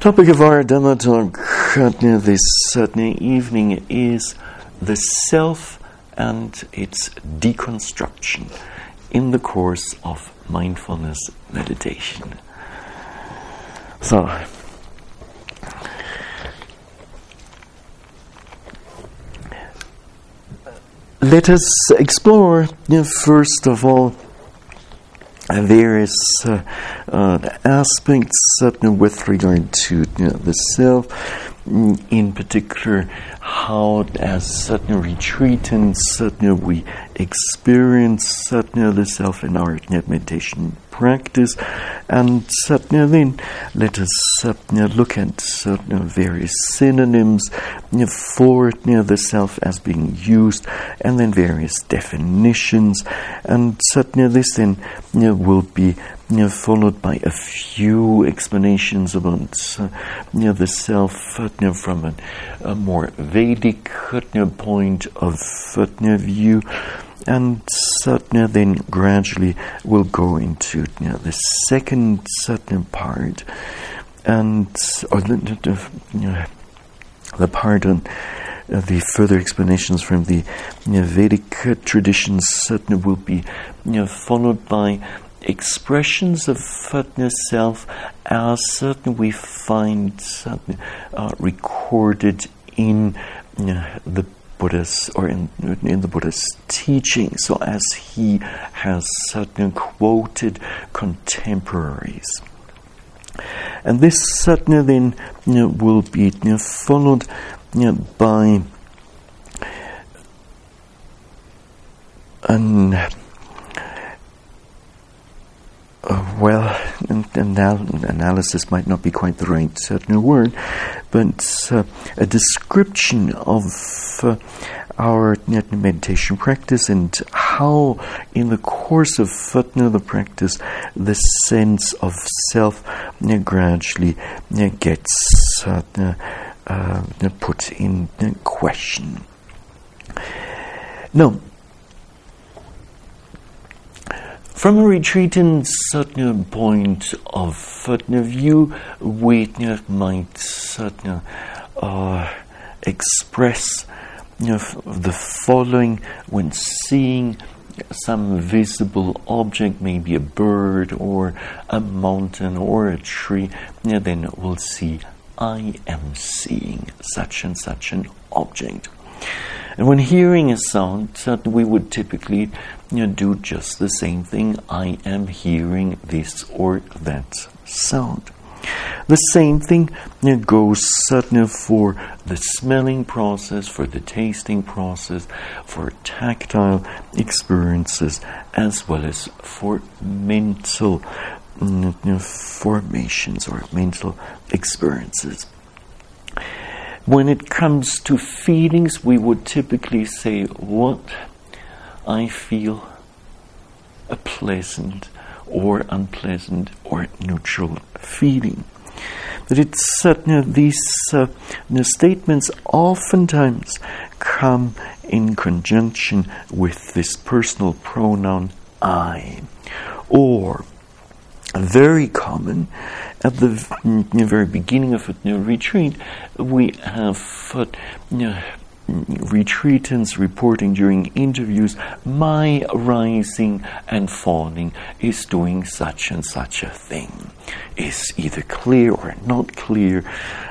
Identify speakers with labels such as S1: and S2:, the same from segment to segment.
S1: Topic of our Dhamma talk this Saturday evening is the self and its deconstruction in the course of mindfulness meditation. So, let us explore, you know, first of all, various uh, uh, aspects with regard to you know, the self, mm, in particular, how as certain retreatants certain we experience certain the self in our meditation practice and then let us certain look at certain various synonyms for it, the self as being used and then various definitions and certain this then will be followed by a few explanations about uh, you know, the self you from a, a, more Vedic you point of view, and Satya then gradually will go into you know, the second Satya part, and or the, the, the part on uh, the further explanations from the you know, Vedic traditions certainly will be you know, followed by expressions of fitness self as certain we find certain, uh, recorded in the Buddha's or in, in the Buddha's teaching, so as he has certain quoted contemporaries. And this certainly then you know, will be you know, followed you know, by an uh, well, anal- analysis might not be quite the right certain word, but uh, a description of uh, our meditation practice and how, in the course of the practice, the sense of self gradually gets uh, uh, put in question. Now, From a retreatant certain point of certain view, we might certain uh, express you know, the following when seeing some visible object, maybe a bird or a mountain or a tree, you know, then we'll see I am seeing such and such an object. And when hearing a sound, we would typically you know, do just the same thing. I am hearing this or that sound. The same thing you know, goes certainly for the smelling process, for the tasting process, for tactile experiences, as well as for mental mm, you know, formations or mental experiences. When it comes to feelings, we would typically say, What I feel a pleasant or unpleasant or neutral feeling. But it's certainly these uh, statements oftentimes come in conjunction with this personal pronoun I, or very common at the very beginning of a new retreat, we have uh, retreatants reporting during interviews, my rising and falling is doing such and such a thing. Is either clear or not clear.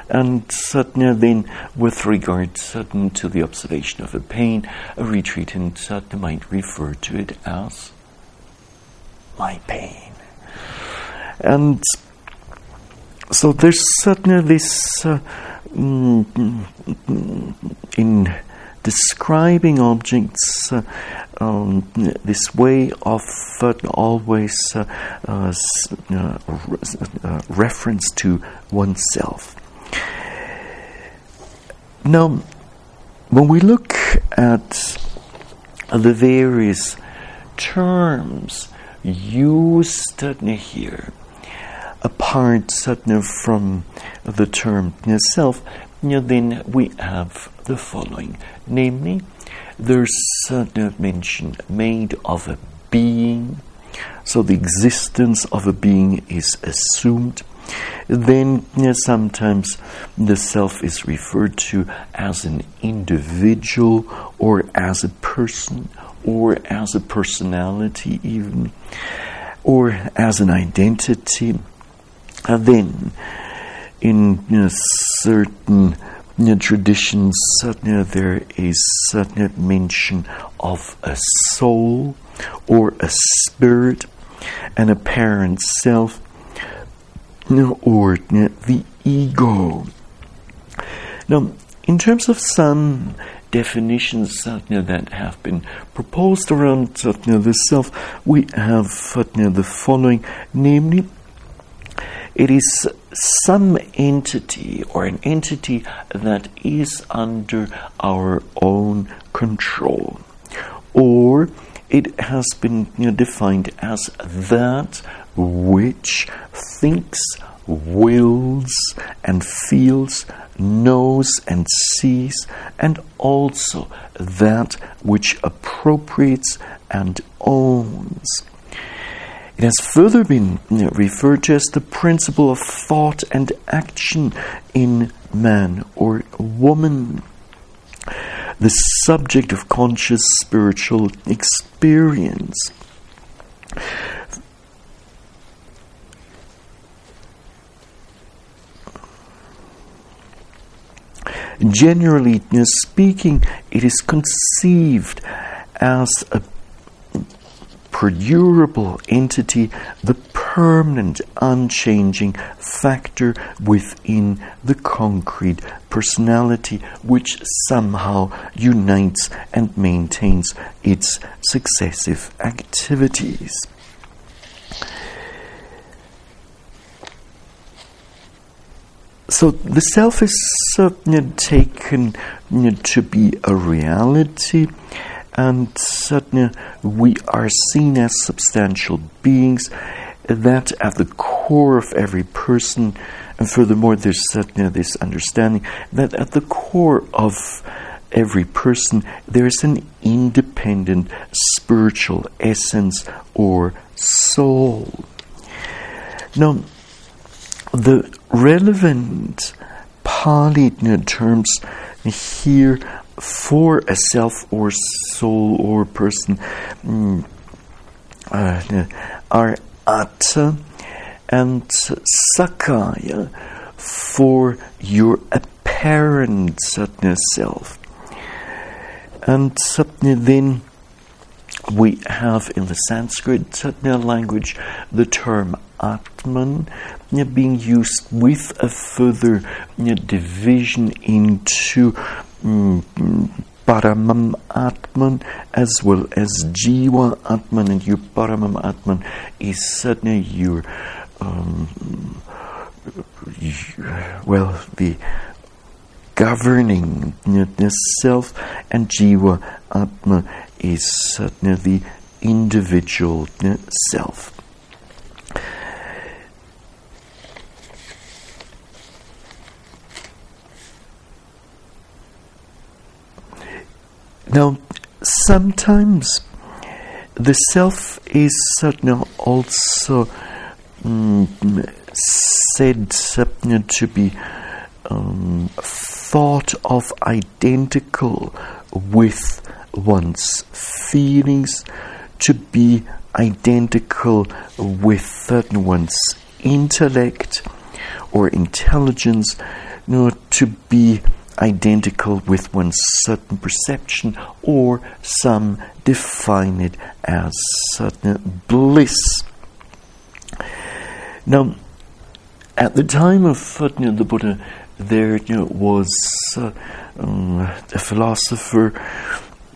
S1: And suddenly then, with regard sudden to the observation of a pain, a retreatant suddenly might refer to it as my pain. And so there's certainly this uh, in describing objects uh, um, this way of uh, always uh, uh, uh, reference to oneself. Now, when we look at the various terms used here, apart certainly from the term self, then we have the following. Namely, there's a mention made of a being, so the existence of a being is assumed. Then sometimes the self is referred to as an individual or as a person or as a personality, even, or as an identity. And then, in you know, certain you know, traditions, know, there is certain mention of a soul or a spirit, an apparent self, you know, or the ego. Now, in terms of some definitions uh, that have been proposed around uh, the self, we have uh, the following, namely, it is some entity or an entity that is under our own control, or it has been you know, defined as that which thinks, wills, and feels knows and sees, and also that which appropriates and owns. It has further been referred to as the principle of thought and action in man or woman, the subject of conscious spiritual experience. Generally speaking, it is conceived as a perdurable entity, the permanent, unchanging factor within the concrete personality, which somehow unites and maintains its successive activities. So the self is certainly taken know, to be a reality, and certainly we are seen as substantial beings that at the core of every person, and furthermore, there's certainly this understanding that at the core of every person there is an independent spiritual essence or soul. Now, the relevant Pali terms here for a self or soul or person mm, uh, are atta and sakkaya for your apparent self. And then we have in the Sanskrit language the term Atman being used with a further division into Paramam Atman as well as Jiva Atman, and your Paramam Atman is certainly your, um, well, the governing self, and Jiva Atman is certainly the individual self. Now, sometimes the self is certainly also um, said to be um, thought of identical with one's feelings, to be identical with certain one's intellect or intelligence, you know, to be identical with one's certain perception, or some define it as certain bliss. Now, at the time of the Buddha, there you know, was uh, um, a philosopher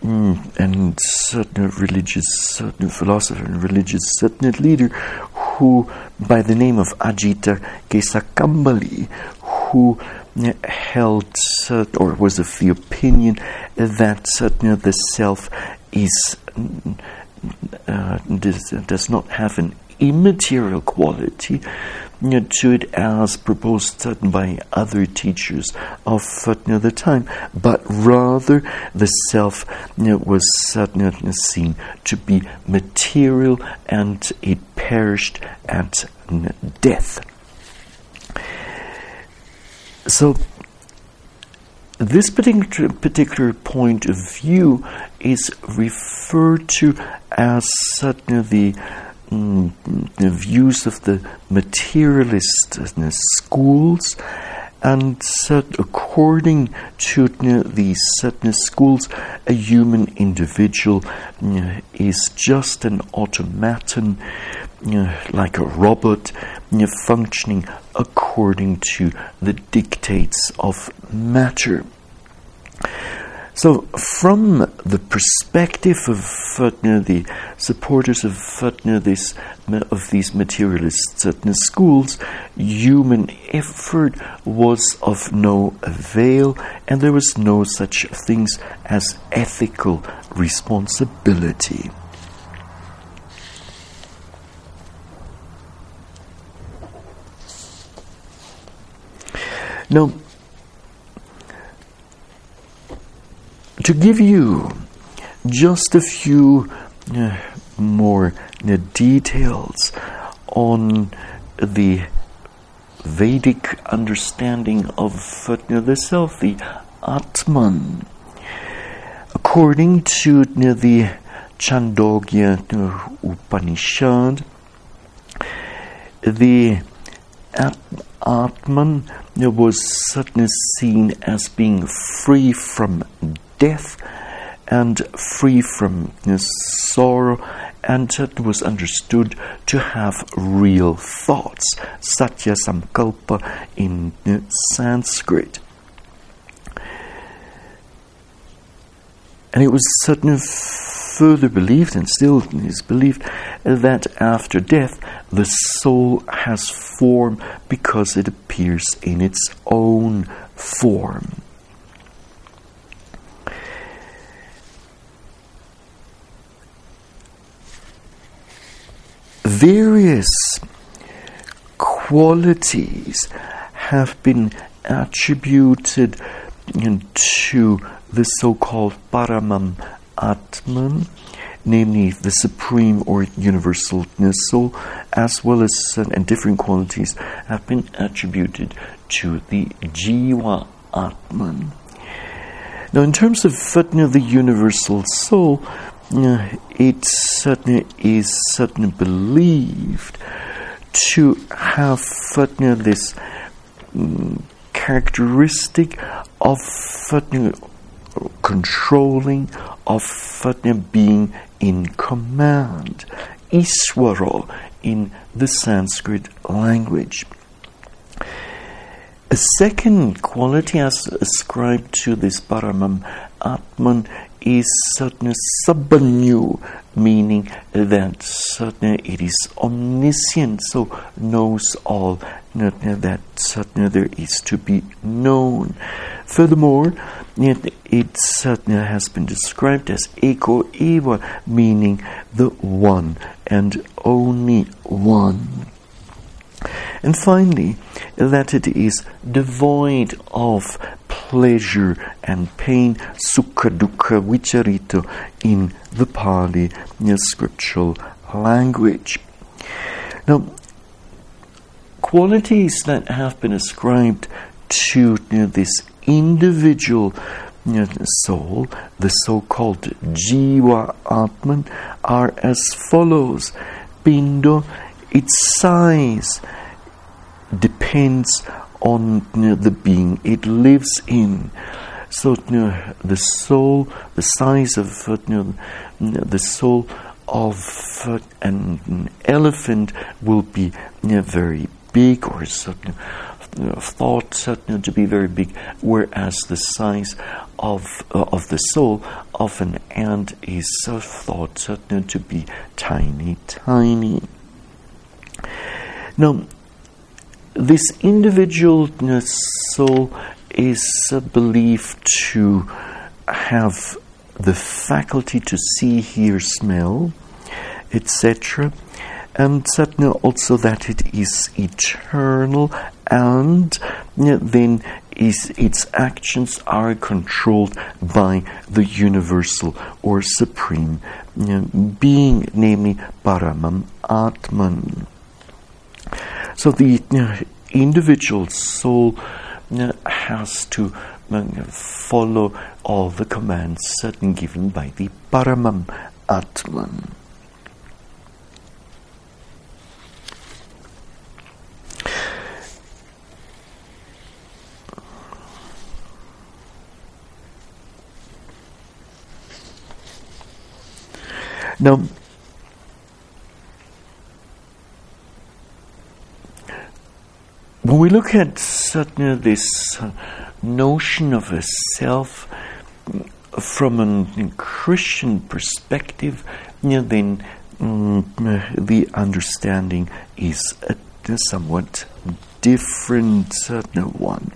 S1: mm, and certain religious certain philosopher and religious certain leader who, by the name of Ajita Kesakambali, who held or was of the opinion that certainly the self is uh, does, does not have an immaterial quality, to it as proposed by other teachers of you the time, but rather the self was seen to be material and it perished at death. So this particular, particular point of view is referred to as the, mm, the views of the materialist schools, and said, according to these schools, a human individual uh, is just an automaton, uh, like a robot, uh, functioning according to the dictates of matter. So, from the perspective of the supporters of this, of these materialist schools, human effort was of no avail, and there was no such things as ethical responsibility. Now, to give you just a few uh, more uh, details on the Vedic understanding of uh, the self, the Atman. According to uh, the Chandogya uh, Upanishad, the Atman was certainly seen as being free from death and free from sorrow, and it was understood to have real thoughts, satya samkalpa in Sanskrit. And it was certainly further believed, and still is believed, that after death the soul has form because it appears in its own form. Various qualities have been attributed to the so called Paramam Atman, namely the supreme or universal soul, as well as and different qualities have been attributed to the Jiva Atman. Now, in terms of the universal soul, it certainly is certainly believed to have certainly this um, characteristic of certainly controlling, of certainly being in command. Iswara in the Sanskrit language. A second quality as ascribed to this Paramam Atman is certainly sabbanyu, meaning that certainly it is omniscient, so knows all that certainly there is to be known. Furthermore, it, it certainly has been described as eko eva, meaning the one and only one. And finally, that it is devoid of pleasure and pain, sukha dukkha vicharita in the Pali scriptural language. Now, qualities that have been ascribed to you know, this individual you know, soul, the so called Jiva Atman, are as follows. Pindo, its size depends on the being it lives in. So the soul, the size of uh, know, the soul of uh, an elephant will be very big, or certain uh, thought certain to be very big, whereas the size of uh, of the soul of an ant is thought certain to be tiny, tiny. Now, this individual soul is believed to have the faculty to see, hear, smell, etc., and certainly also that it is eternal, and then is its actions are controlled by the universal or supreme being, namely Paramam Atman. So the uh, individual soul uh, has to uh, follow all the commands certain given by the Paramam Atman. Now, when we look at this uh, notion of a self from a Christian perspective, you know, then um, the understanding is a somewhat different one.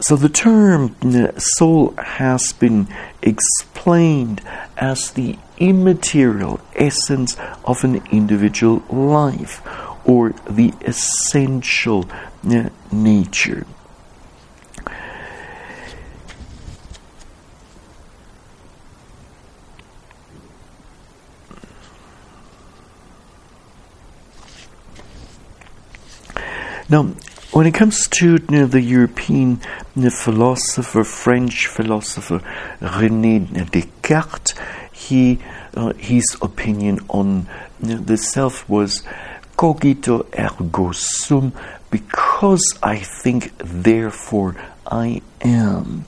S1: So the term soul has been explained as the immaterial essence of an individual life or the essential nature. Now, when it comes to you know, the European philosopher, French philosopher René Descartes, he uh, his opinion on you know, the self was cogito ergo sum, because I think, therefore I am.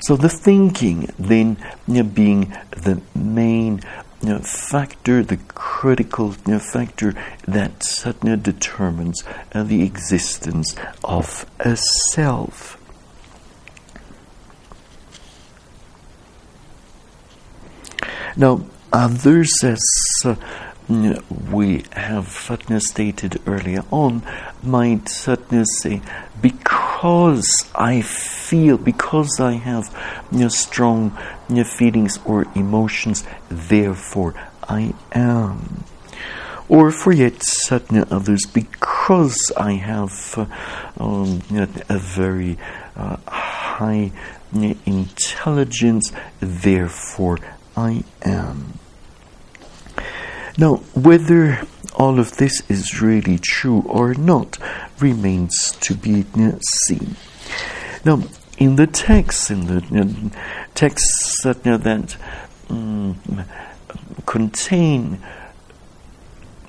S1: So the thinking then being the main you know, factor, the critical you know, factor that you know, determines uh, the existence of a self. Now, others, as uh, we have stated earlier on, might say, because I feel, because I have you know, strong you know, feelings or emotions, therefore I am. Or for yet certain others, because I have uh, um, a very uh, high intelligence, therefore I am. Now, whether all of this is really true or not remains to be seen. Now, in the text, in the texts that, that um, contain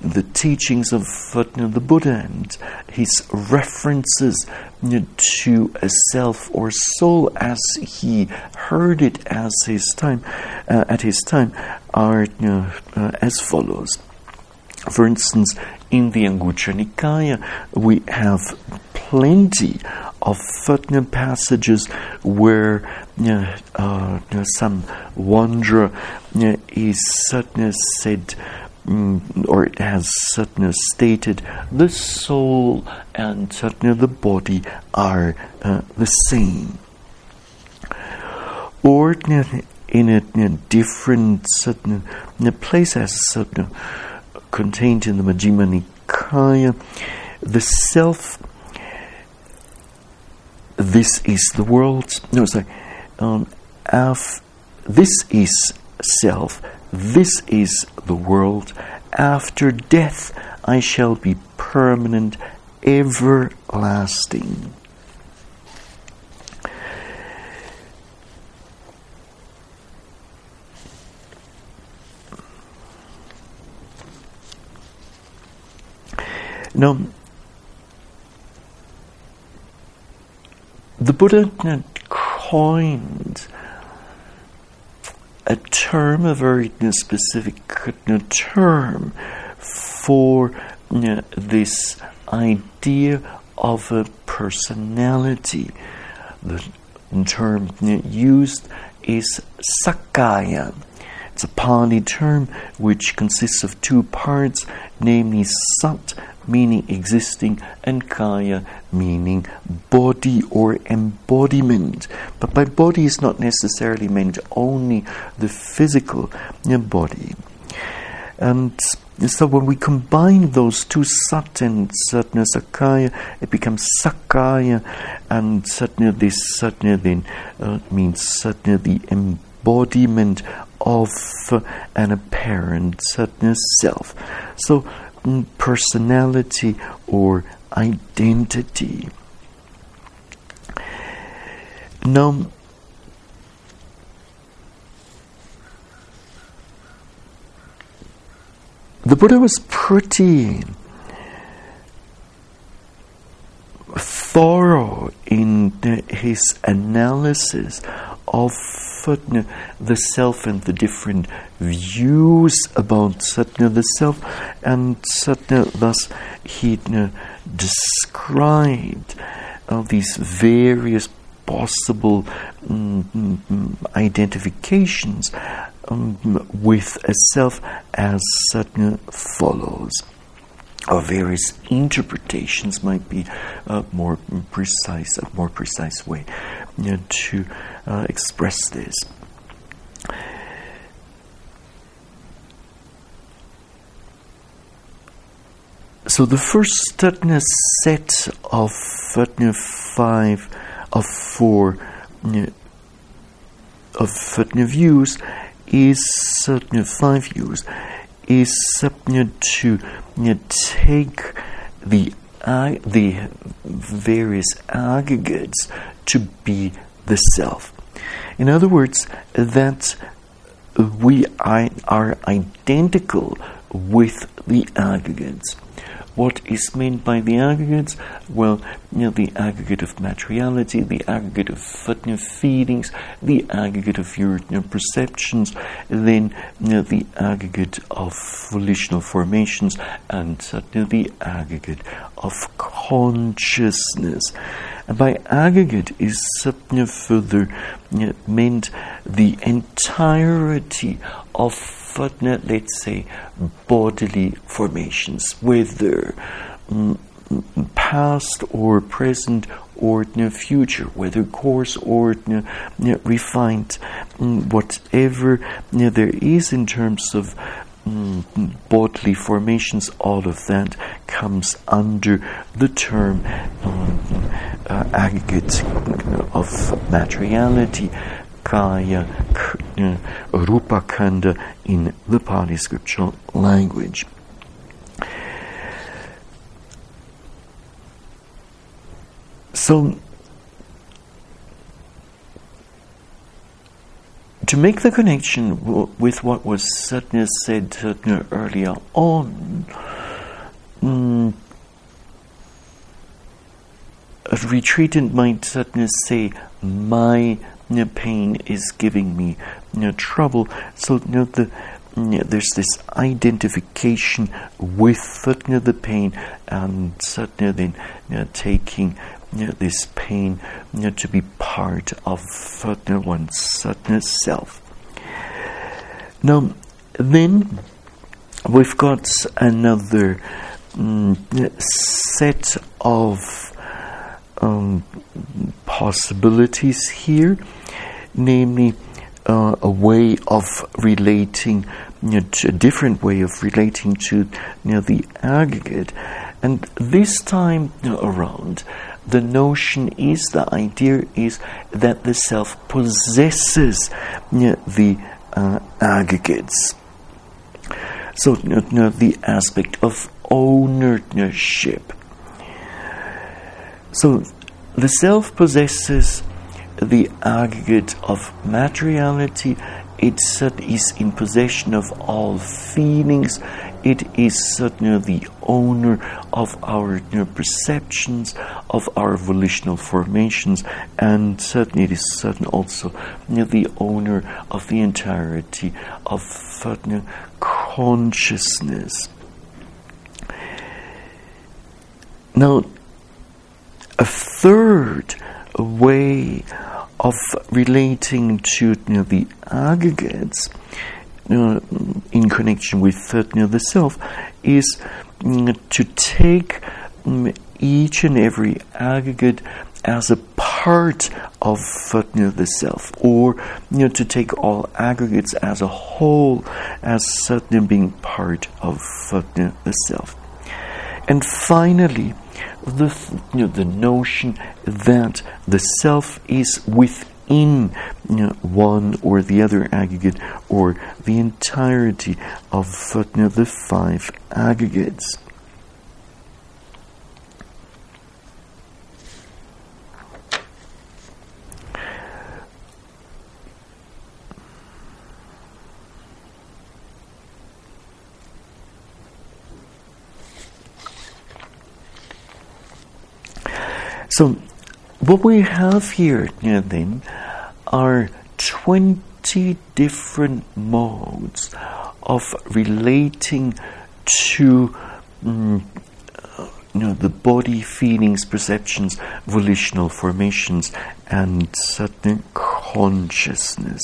S1: the teachings of the Buddha and his references to a self or soul as he heard it as his time uh, at his time are uh, as follows. For instance, in the Anguttara Nikaya, we have plenty of passages where uh, some wanderer is said Mm, or it has certainly stated the soul and certainly the body are uh, the same. Or in a, in a different certain in a place as certain contained in the Majjhima Nikaya, the self. This is the world. No, sorry. Um, af, this is self this is the world. After death, I shall be permanent, everlasting. Now, the Buddha coined a term, a very specific term for this idea of a personality. The term used is sakkaya. It's a Pali term which consists of two parts, namely Sat, meaning existing, and Kaya, meaning body or embodiment. But by body is not necessarily meant only the physical body. And so when we combine those two sat and satna sakkaya, it becomes sakkaya, and satna this satna then uh, means satna the embodiment of an apparent satna self. So personality or identity. Now the Buddha was pretty thorough in his analysis of the self and the different views about satna the self, and satna thus he described uh, these various possible mm, identifications um, with a self as satna follows. Or various interpretations might be a more precise, a more precise way you know, to uh, express this. So the first set of satna five of four of views is five views is to take the uh, the various aggregates to be the self. In other words, that we are identical with the aggregates. What is meant by the aggregates? Well, you know, the aggregate of materiality, the aggregate of you know, feelings, the aggregate of your you know, perceptions, then you know, the aggregate of volitional formations, and the aggregate of consciousness. By aggregate is further meant the entirety of let's say, bodily formations, whether mm, past or present or future, whether coarse or refined, mm, whatever there is in terms of mm, bodily formations, all of that comes under the term um, uh, aggregate of materiality kaya, rupa khandha in the Pali scriptural language. So, to make the connection w- with what was Satya said earlier on, mm, a retreatant might Satya say, My pain is giving me trouble. So you know, the, there's this identification with the pain and then taking this pain to be part of one's self. Now, then we've got another mm, set of um, possibilities here, namely uh, a way of relating, you know, a different way of relating to you know, the aggregate. And this time around, the notion is, the idea is that the self possesses the uh, aggregates. So, you know, the aspect of ownership. So the self possesses the aggregate of materiality, it is in possession of all feelings, it is certainly the owner of our perceptions, of our volitional formations, and certainly it is certain also the owner of the entirety of you consciousness. Now, a third way of relating to you know, the aggregates you know, in connection with you know, the self is to take each and every aggregate as a part of uh, you the self, or you know, to take all aggregates as a whole as certainly being part of uh, you the self. And finally, the, you know, the notion that the self is within you uh, know, one or the other aggregate or the entirety of know, the five aggregates. So, what we have here then are 20 different modes of relating to mm, you know, the body, feelings, perceptions, volitional formations, and certain consciousness.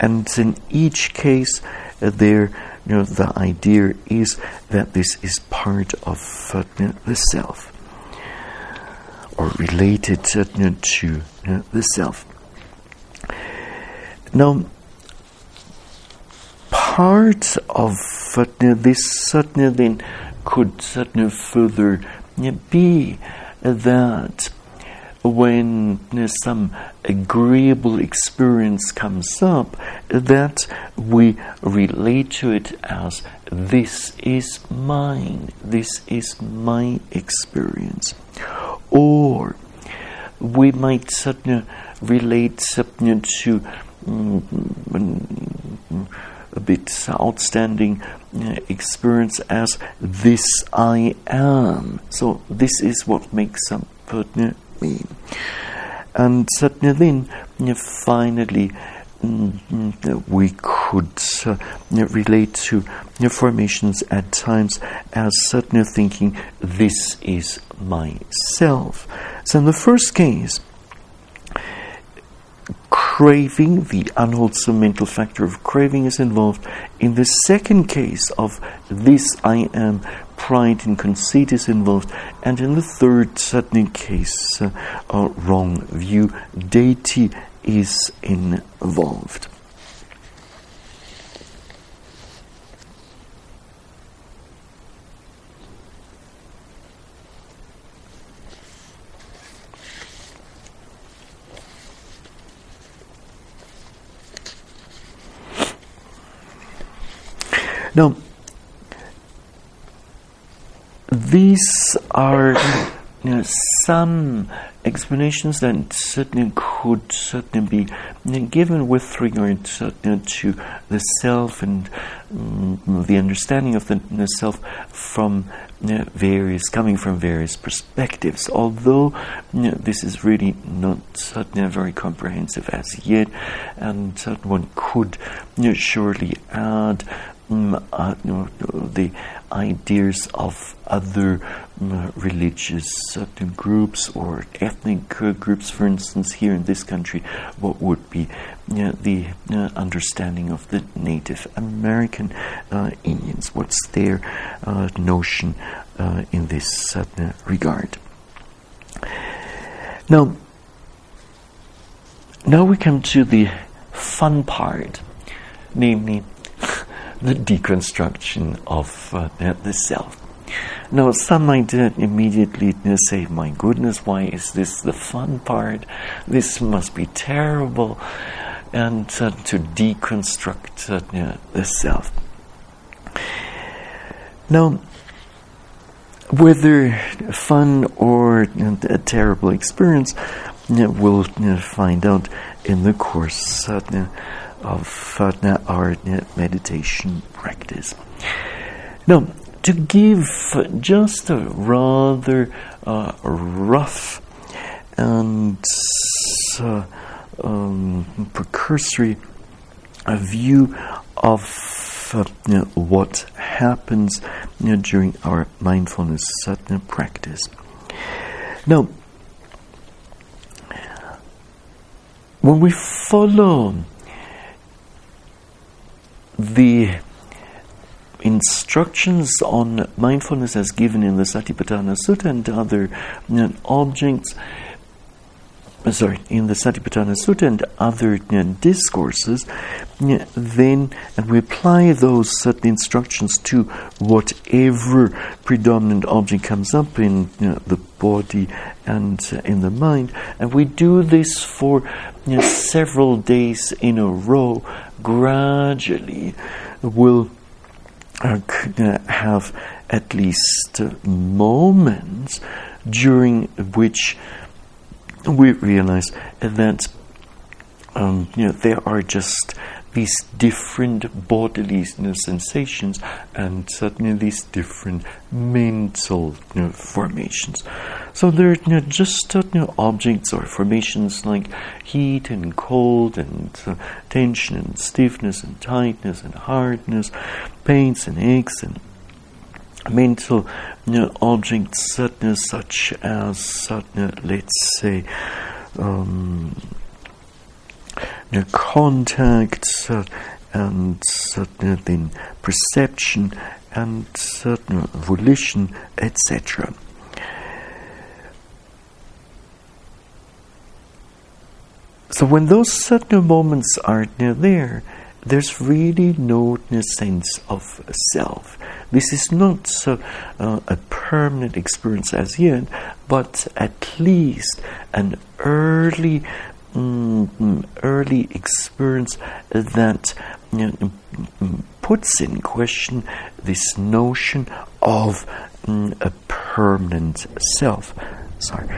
S1: And in each case, uh, there, you know, the idea is that this is part of uh, the self or related to the self. Now, part of this certainly then could certainly further be that when some agreeable experience comes up, that we relate to it as this is mine, this is my experience or we might certainly relate certainly to um, a bit outstanding uh, experience as this I am. So this is what makes uh, me. And certainly then, finally, mm, we could uh, relate to formations at times as certainly thinking this is myself. So, in the first case, craving, the unwholesome mental factor of craving is involved. In the second case of this I am, pride and conceit is involved. And in the third, certain case, uh, wrong view, ditthi is involved. Now, these are you know, some explanations that certainly could certainly be you know, given with regard to the self and um, the understanding of the, the self from you know, various coming from various perspectives. Although this is really not certainly very comprehensive as yet, and one could surely add Mm, uh, the ideas of other mm, religious certain groups or ethnic groups, for instance, here in this country, what would be the uh, understanding of the Native American uh, Indians? What's their uh, notion uh, in this regard? Now, now we come to the fun part, namely the deconstruction of uh, the self. Now, some might uh, immediately uh, say, My goodness, why is this the fun part? This must be terrible. And uh, to deconstruct uh, the self. Now, whether fun or a terrible experience, we'll find out in the course of uh, our meditation practice. Now, to give just a rather uh, rough and uh, um, precursory view of uh, you know, what happens you know, during our mindfulness sadhana practice. Now, when we follow the instructions on mindfulness as given in the Satipatthana Sutta and other you know, objects uh, sorry, in the Satipatthana Sutta and other you know, discourses, you know, then and we apply those certain instructions to whatever predominant object comes up in the body and uh, in the mind, and we do this for several days in a row. Gradually, we'll uh, have at least moments during which we realize that um, you know there are just these different bodily you know, sensations and certainly these different mental you know, formations. So there are you know, just objects or formations like heat and cold and uh, tension and stiffness and tightness and hardness, pains and aches and mental you know, objects such as, let's say, um, you know, contact uh, and certain perception and certain volition, etc. So when those certain moments are near there, there's really no sense of self. This is not uh, a permanent experience as yet, but at least an early, Mm, early experience that you know, mm, mm, puts in question this notion of mm, a permanent self. Sorry.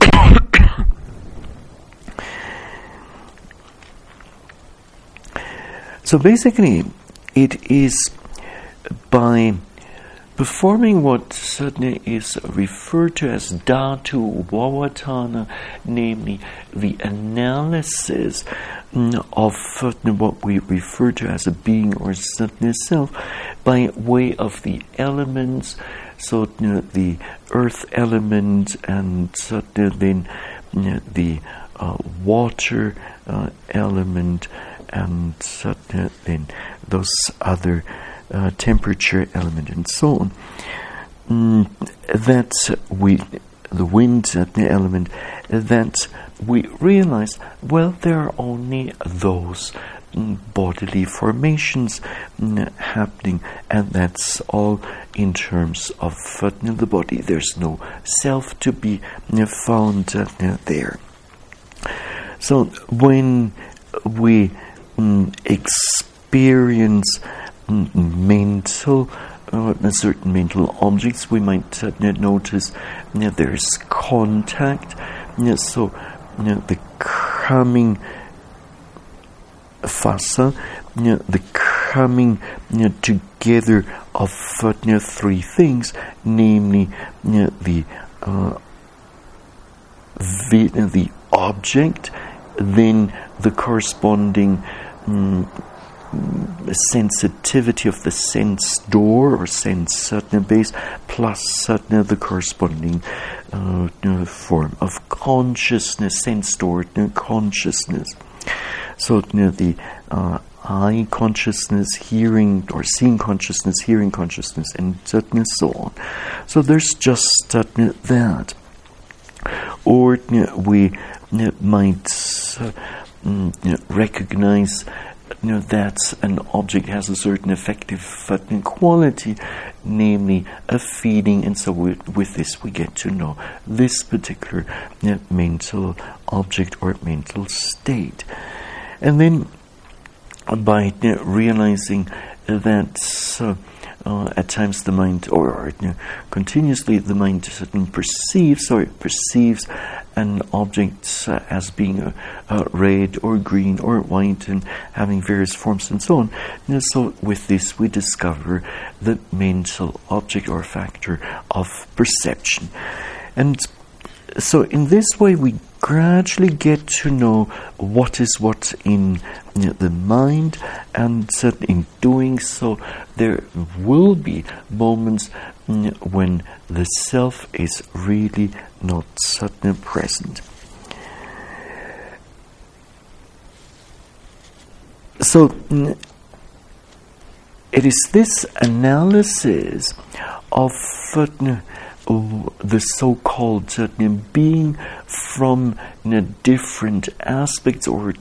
S1: so basically, it is by performing what certainly is referred to as dhatu vavatthana, namely the analysis of what we refer to as a being or certain self, by way of the elements, so the earth element and certainly then know, the uh, water uh, element and certainly then those other uh, temperature element and so on. Mm, that we, the wind element, that we realize, well, there are only those mm, bodily formations mm, happening, and that's all in terms of uh, the body. There's no self to be found uh, there. So when we mm, experience mental uh, certain mental objects. We might uh, notice know, there's contact. Know, so the coming you the coming together of uh, three things, namely the uh, the, the object, then the corresponding um, sensitivity of the sense door or sense certain base plus certain the corresponding uh, form of consciousness, sense door consciousness. So know, the uh, eye consciousness, hearing or seeing consciousness, hearing consciousness, and so on. So there's just that. Or we might uh, mm, recognize you know, that an object has a certain effective quality, namely a feeding, and so with, with this we get to know this particular you know, mental object or mental state. And then by you know, realizing that uh, uh, at times the mind, or, or you know, continuously the mind perceives, or it perceives an object uh, as being uh, uh, red or green or white and having various forms and so on. And so, with this, we discover the mental object or factor of perception. And so, in this way, we gradually get to know what is what in you know, the mind, and in doing so, there will be moments when the self is really not suddenly present. So it is this analysis of the so-called uh, being from uh, different aspects or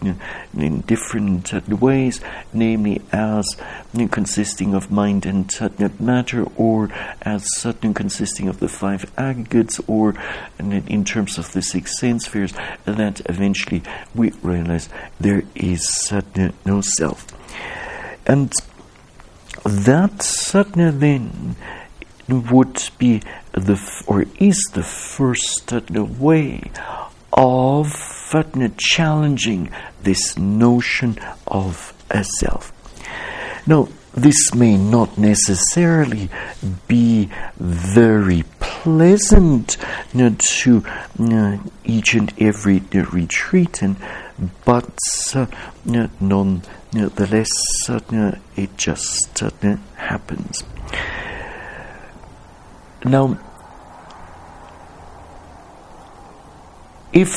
S1: in different ways, namely as consisting of mind and matter, or as certain consisting of the five aggregates, or in terms of the six sense spheres, that eventually we realize there is no self. And that certainly then would be the or is the first way of challenging this notion of a self. Now, this may not necessarily be very pleasant you know, to uh, each and every uh, retreatant, but uh, nonetheless, it just uh, happens. Now, if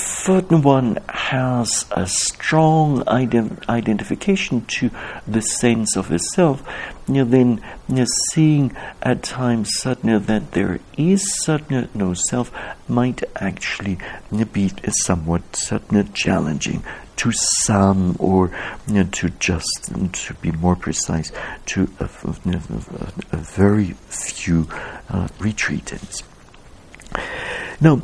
S1: one has a strong ident- identification to the sense of self, you know, then you know, seeing at times suddenly that there is suddenly no self might actually be somewhat suddenly challenging to some, or you know, to just to be more precise, to a, a, a very few uh, retreatants. Now,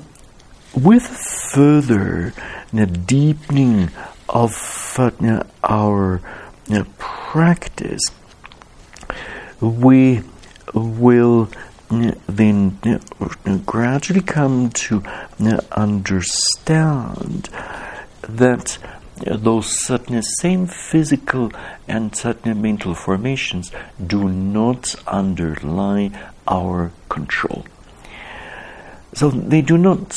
S1: with further uh, deepening of uh, our practice, we will then gradually come to understand that those certain same physical and certain mental formations do not underlie our control. So they do not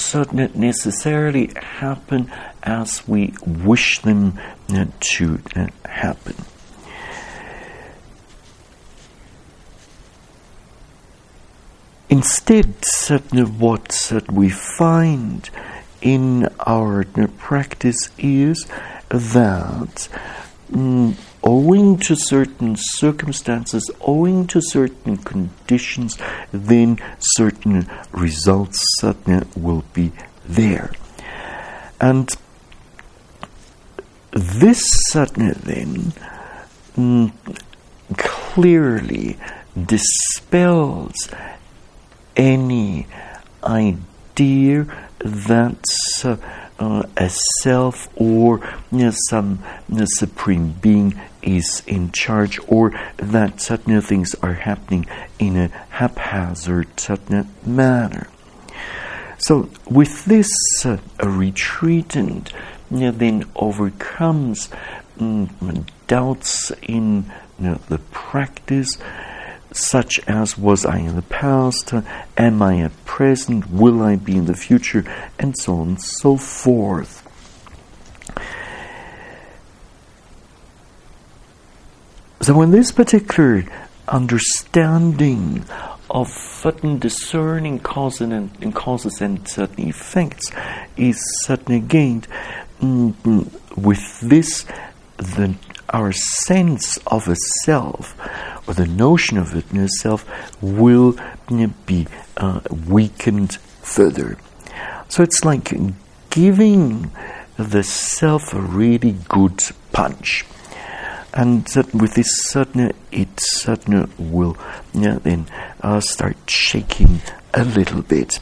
S1: necessarily happen as we wish them uh, to uh, happen. Instead, certain what we find in our practice is that mm, owing to certain circumstances, owing to certain conditions, then certain results will be there. And this then mm, clearly dispels any idea that uh, uh, a self or you know, some you know, supreme being is in charge or that certain things are happening in a haphazard certain manner. So with this, uh, retreatant you know, then overcomes mm, doubts in the practice such as was I in the past, am I at present, will I be in the future, and so on and so forth. So, in this particular understanding of certain discerning causes and, and causes and certain effects is certainly gained mm, with this the our sense of a self or the notion of it in itself will be uh, weakened further. So it's like giving the self a really good punch. And with this certain, it certain will yeah, then uh, start shaking a little bit.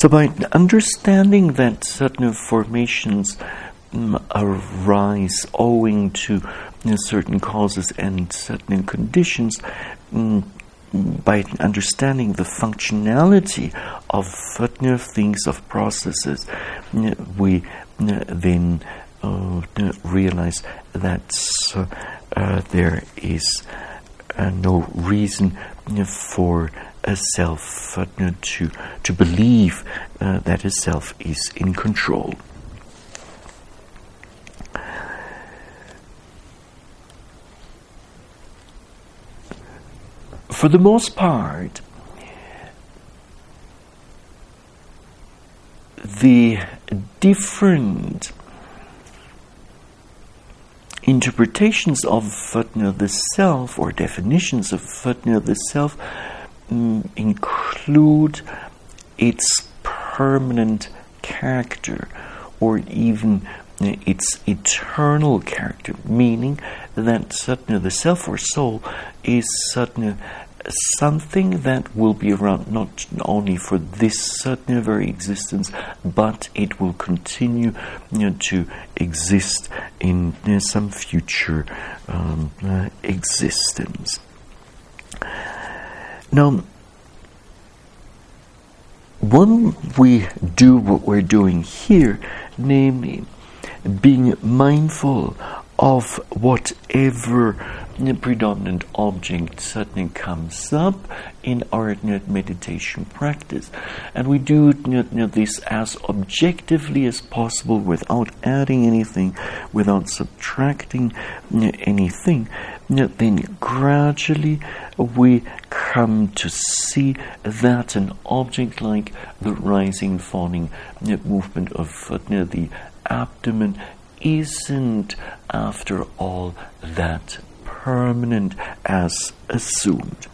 S1: So, by understanding that certain formations um, arise owing to certain causes and certain conditions, um, by understanding the functionality of certain things, of processes, we then uh, realize that uh, there is uh, no reason for a self uh, to to believe uh, that a self is in control. For the most part, the different interpretations of uh, the self or definitions of uh, the self um, include its permanent character or even uh, its eternal character, meaning that Satna, the self or soul, is Satna, something that will be around not only for this certain very existence, but it will continue you know, to exist in you know, some future um, uh, existence. Now, when we do what we're doing here, namely being mindful of whatever predominant object suddenly comes up in our meditation practice. And we do this as objectively as possible without adding anything, without subtracting anything. Then gradually we come to see that an object like the rising, falling movement of the abdomen isn't, after all, that permanent as assumed.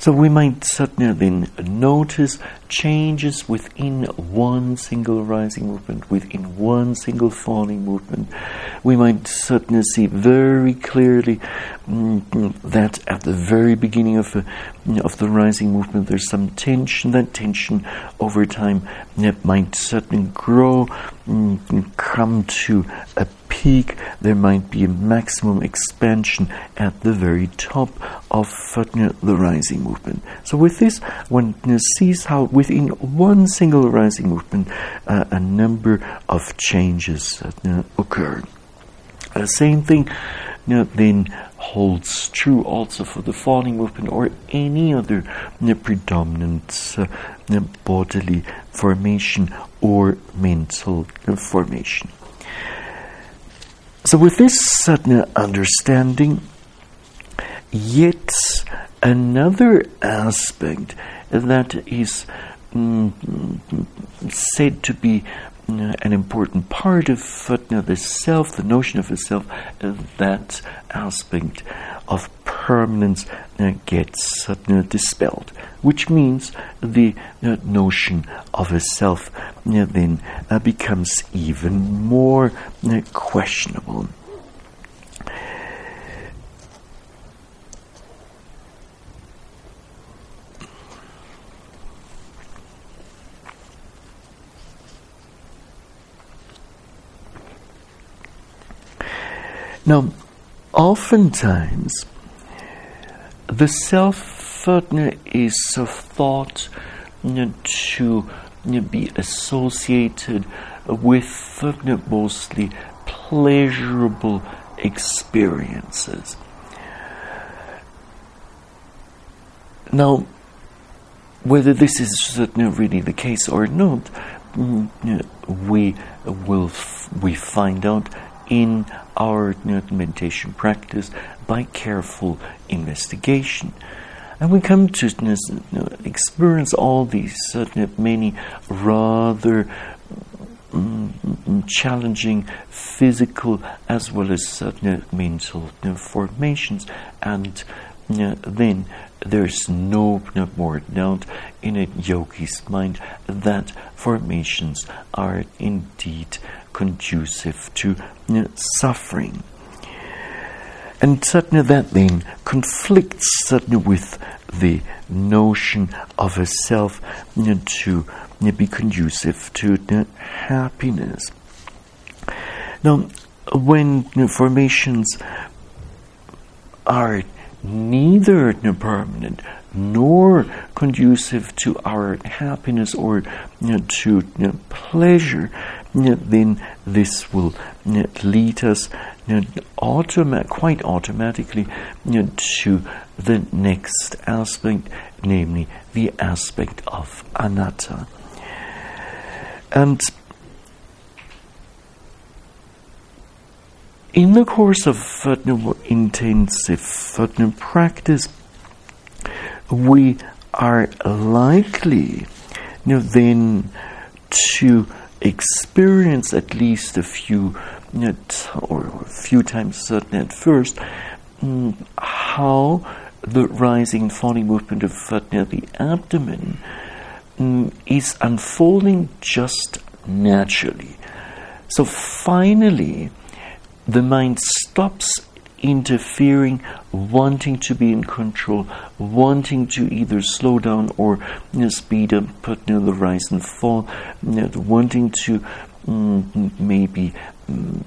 S1: So we might suddenly then notice changes within one single rising movement, within one single falling movement. We might suddenly see very clearly mm, that at the very beginning of the, of the rising movement there's some tension. That tension over time might suddenly grow, mm, come to a peak, there might be a maximum expansion at the very top of the rising movement. So, with this, one sees how within one single rising movement, uh, a number of changes uh, occur. The same thing you know, then holds true also for the falling movement or any other you know, predominant uh, you know, bodily formation or mental formation. So, with this sudden understanding, yet another aspect that is mm, said to be mm, an important part of the self, the notion of the self, that aspect of permanence uh, gets uh, dispelled, which means the uh, notion of a self then becomes even more questionable. Now, oftentimes, the self is a thought to be associated with mostly pleasurable experiences. Now, whether this is really the case or not, mm, we will we find out in our meditation practice by careful investigation. And we come to experience all these certain many rather um, challenging physical as well as certain mental formations, and then there's no more doubt in a yogi's mind that formations are indeed conducive to suffering. And certainly that then conflicts certainly with the notion of a self to be conducive to happiness. Now, when formations are neither permanent nor conducive to our happiness or to pleasure, then this will lead us automa- quite automatically to the next aspect, namely the aspect of anatta. And in the course of intensive practice, we are likely you know, then to experience at least a few you know, or a few times certainly at first, mm, how the rising and falling movement of the abdomen mm, is unfolding just naturally. So finally, the mind stops interfering, wanting to be in control, wanting to either slow down or you know, speed up put near the rise and fall, you know, wanting to mm, maybe mm,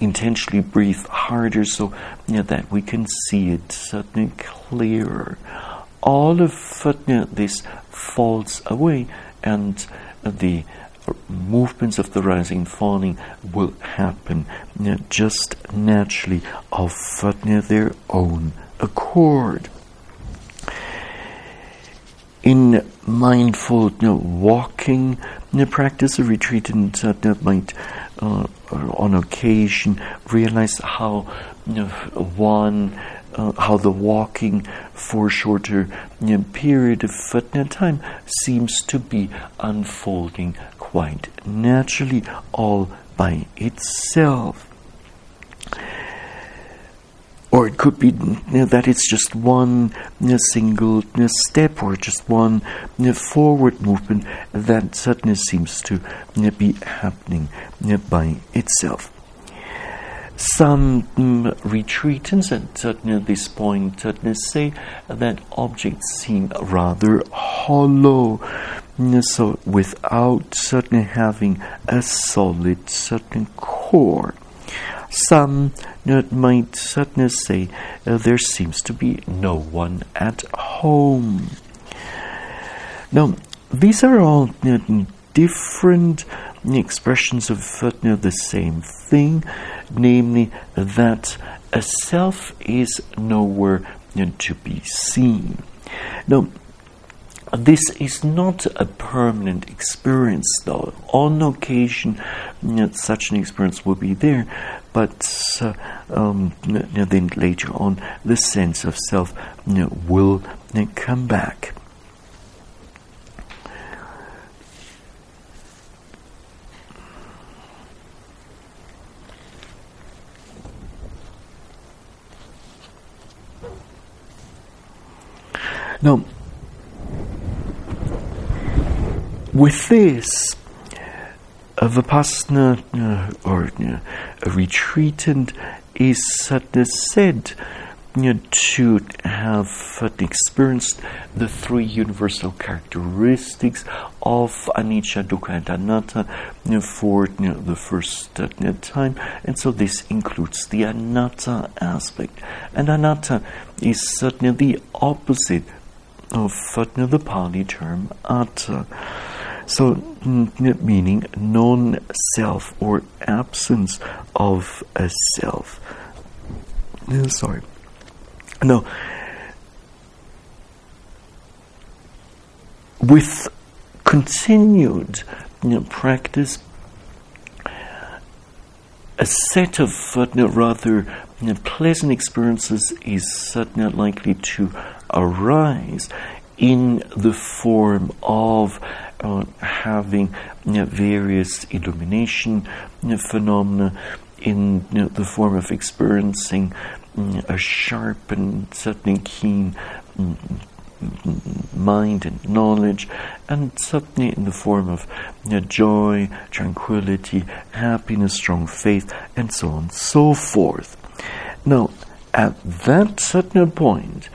S1: intentionally breathe harder so you know, that we can see it suddenly clearer. All of this falls away and the movements of the rising and falling will happen you know, just naturally of you their own accord. In mindful you know, walking practice, a retreatant uh, might, uh, on occasion, realize how one uh, how the walking for a shorter you know, period of time seems to be unfolding quite naturally all by itself. Or it could be that it's just one single step or just one forward movement that suddenly seems to be happening by itself. Some mm, retreatants at this point say that objects seem rather hollow, so without certainly having a solid certain core. Some might certainly say uh, there seems to be no one at home. Now, these are all different expressions of uh, the same thing, namely that a self is nowhere to be seen. Now, this is not a permanent experience, though. On occasion, you know, such an experience will be there, but uh, um, you know, then later on, the sense of self you know, will come back. Now, with this, a Vipassana uh, or uh, a retreatant is uh, said to have experienced the three universal characteristics of anicca, dukkha, and anatta for the first time, and so this includes the anatta aspect. And anatta is certainly the opposite of the Pali term atta. So, meaning non self or absence of a self. Sorry. No. With continued you know, practice, a set of uh, rather you know, pleasant experiences is certainly likely to arise in the form of uh, having know, various illumination know, phenomena, in know, the form of experiencing a sharp and certainly keen mm, mind and knowledge, and certainly in the form of joy, tranquility, happiness, strong faith, and so on and so forth. Now, at that certain point,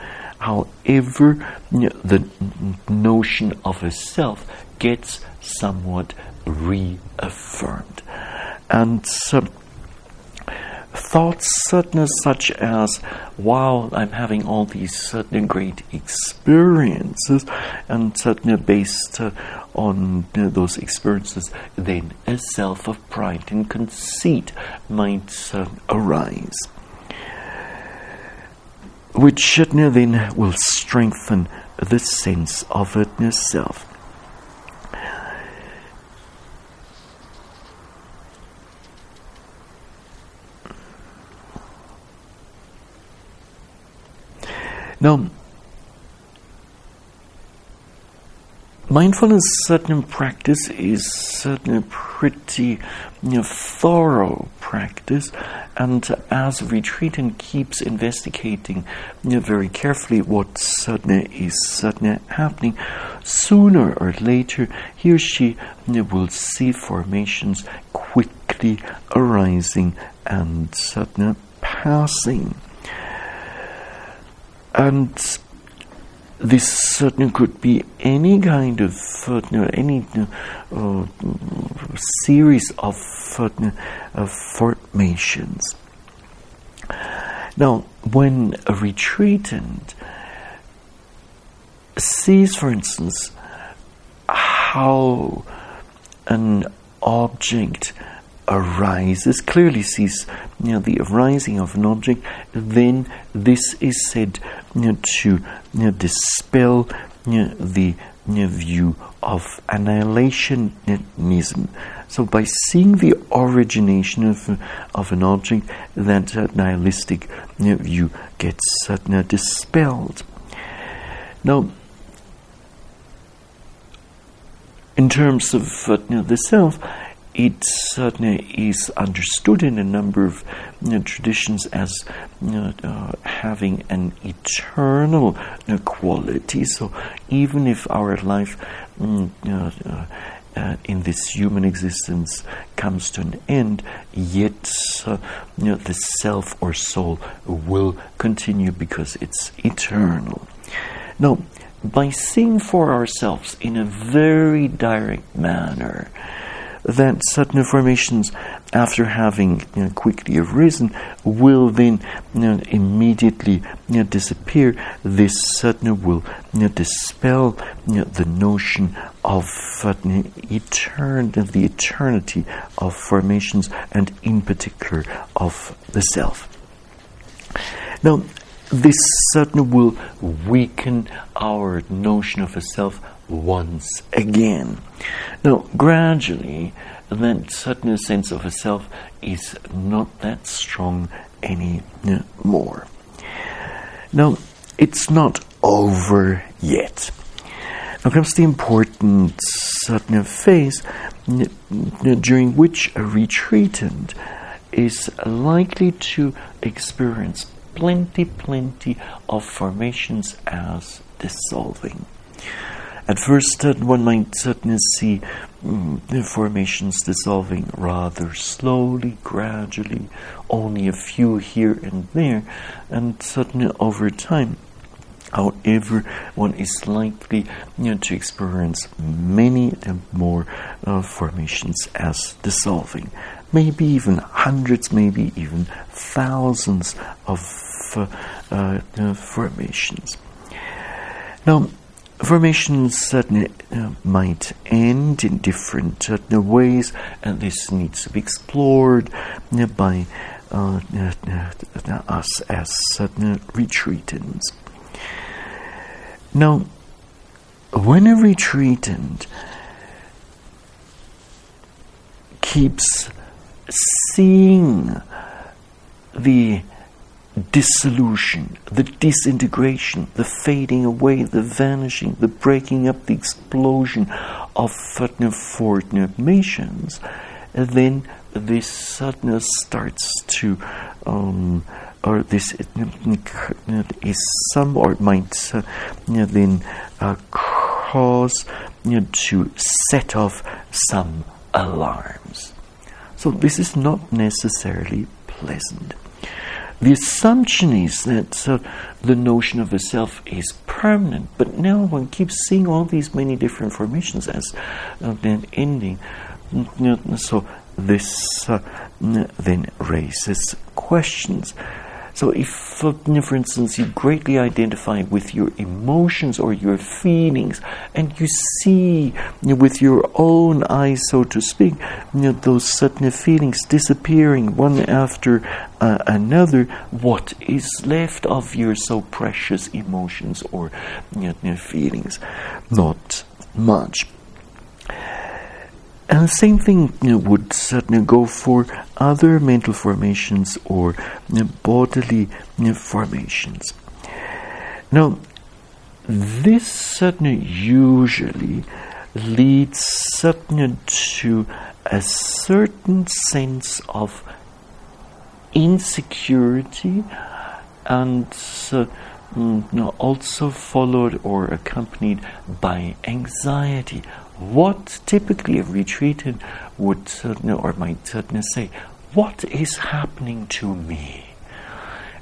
S1: however, the notion of a self gets somewhat reaffirmed. And so, thoughts such as, wow, I'm having all these certain great experiences, and certainly based uh, on uh, those experiences, then a self of pride and conceit might uh, arise which then will strengthen the sense of it itself. Now, mindfulness certain practice is certainly a pretty you know, thorough practice, and as retreatant keeps investigating you know, very carefully what sadhana is sadhana happening, sooner or later he or she you know, will see formations quickly arising and sadhana passing. And this certainly could be any kind of uh, any uh, series of uh, formations. Now, when a retreatant sees, for instance, how an object arises, clearly sees you know, the arising of an object, then this is said you know, to you know, dispel the view of annihilationism. So, by seeing the origination of, of an object, that uh, nihilistic view gets uh, dispelled. Now, in terms of uh, the self, it certainly is understood in a number of you know, traditions as you know, uh, having an eternal you know, quality. So even if our life mm, uh, uh, in this human existence comes to an end, yet uh, the self or soul will continue because it's eternal. Now, by seeing for ourselves in a very direct manner, that certain formations, after having you know, quickly arisen, will then you know, immediately you know, disappear. This certainly will dispel the notion of uh, etern- the eternity of formations, and in particular of the self. Now, this certainly will weaken our notion of a self once again. Now, gradually, that certain sense of a self is not that strong anymore. Now, it's not over yet. Now comes the important certain phase during which a retreatant is likely to experience plenty, plenty of formations as dissolving. At first, one might certainly see mm, formations dissolving rather slowly, gradually, only a few here and there, and certainly over time. However, one is likely you know, to experience many more uh, formations as dissolving. Maybe even hundreds, maybe even thousands of uh, uh, formations. Now, Formations certainly uh, might end in different uh, ways, and this needs to be explored uh, by uh, uh, uh, us as certain retreatants. Now, when a retreatant keeps seeing the dissolution, the disintegration, the fading away, the vanishing, the breaking up, the explosion of formations, then this sadness starts to, um, or this is some, or it might uh, then uh, cause you know, to set off some alarms. So this is not necessarily pleasant. The assumption is that the notion of a self is permanent, but now one keeps seeing all these many different formations as uh, then ending. So this uh, then raises questions. So, if, for instance, you greatly identify with your emotions or your feelings, and you see with your own eyes, so to speak, you know, those certain feelings disappearing one after uh, another, what is left of your so precious emotions or you know, feelings? Not much. And the same thing you know, would certainly go for other mental formations or you know, bodily you know, formations. Now, this certainly usually leads certainly to a certain sense of insecurity and uh, mm, also followed or accompanied by anxiety. What typically a retreatant would or might say, what is happening to me?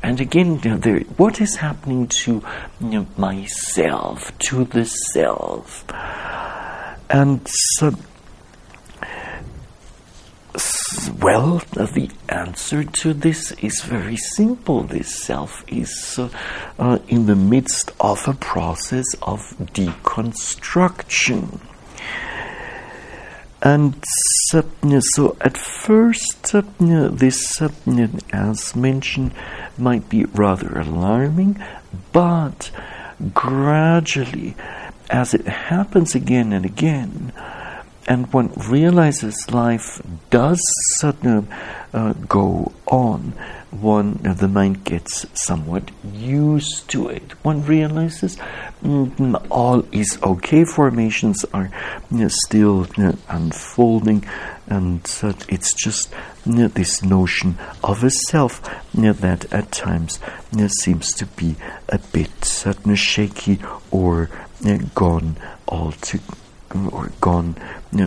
S1: And again, you know, there, what is happening to you know, myself, to the self? And so, well, the answer to this is very simple. This self is uh, uh, in the midst of a process of deconstruction. And so, at first, this, sudden as mentioned, might be rather alarming, but gradually, as it happens again and again, and one realizes life does suddenly uh, go on, one uh, the mind gets somewhat used to it. One realizes mm, all is okay. Formations are still unfolding, and uh, it's just this notion of a self that at times seems to be a bit shaky or gone altogether or gone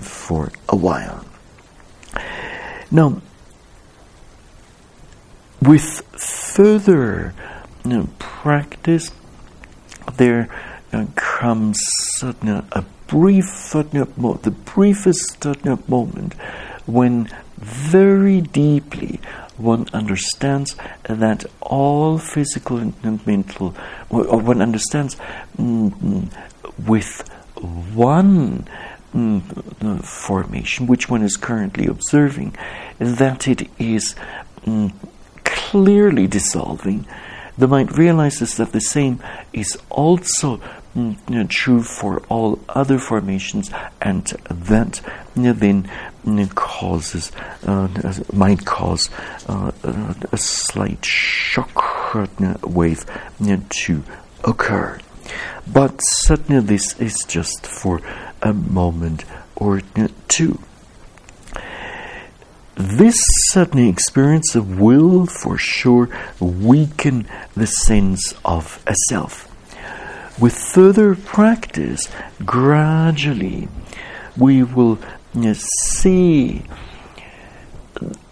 S1: for a while. Now, with further you know, practice, there uh, comes uh, a brief, uh, the briefest moment when very deeply one understands that all physical and mental, or one understands mm, with one mm, formation, which one is currently observing, that it is mm, clearly dissolving, the mind realizes that the same is also mm, true for all other formations, and that then causes uh, might cause uh, a slight shock wave to occur. But certainly, this is just for a moment or two. This sudden experience of will for sure weaken the sense of a self. With further practice, gradually we will see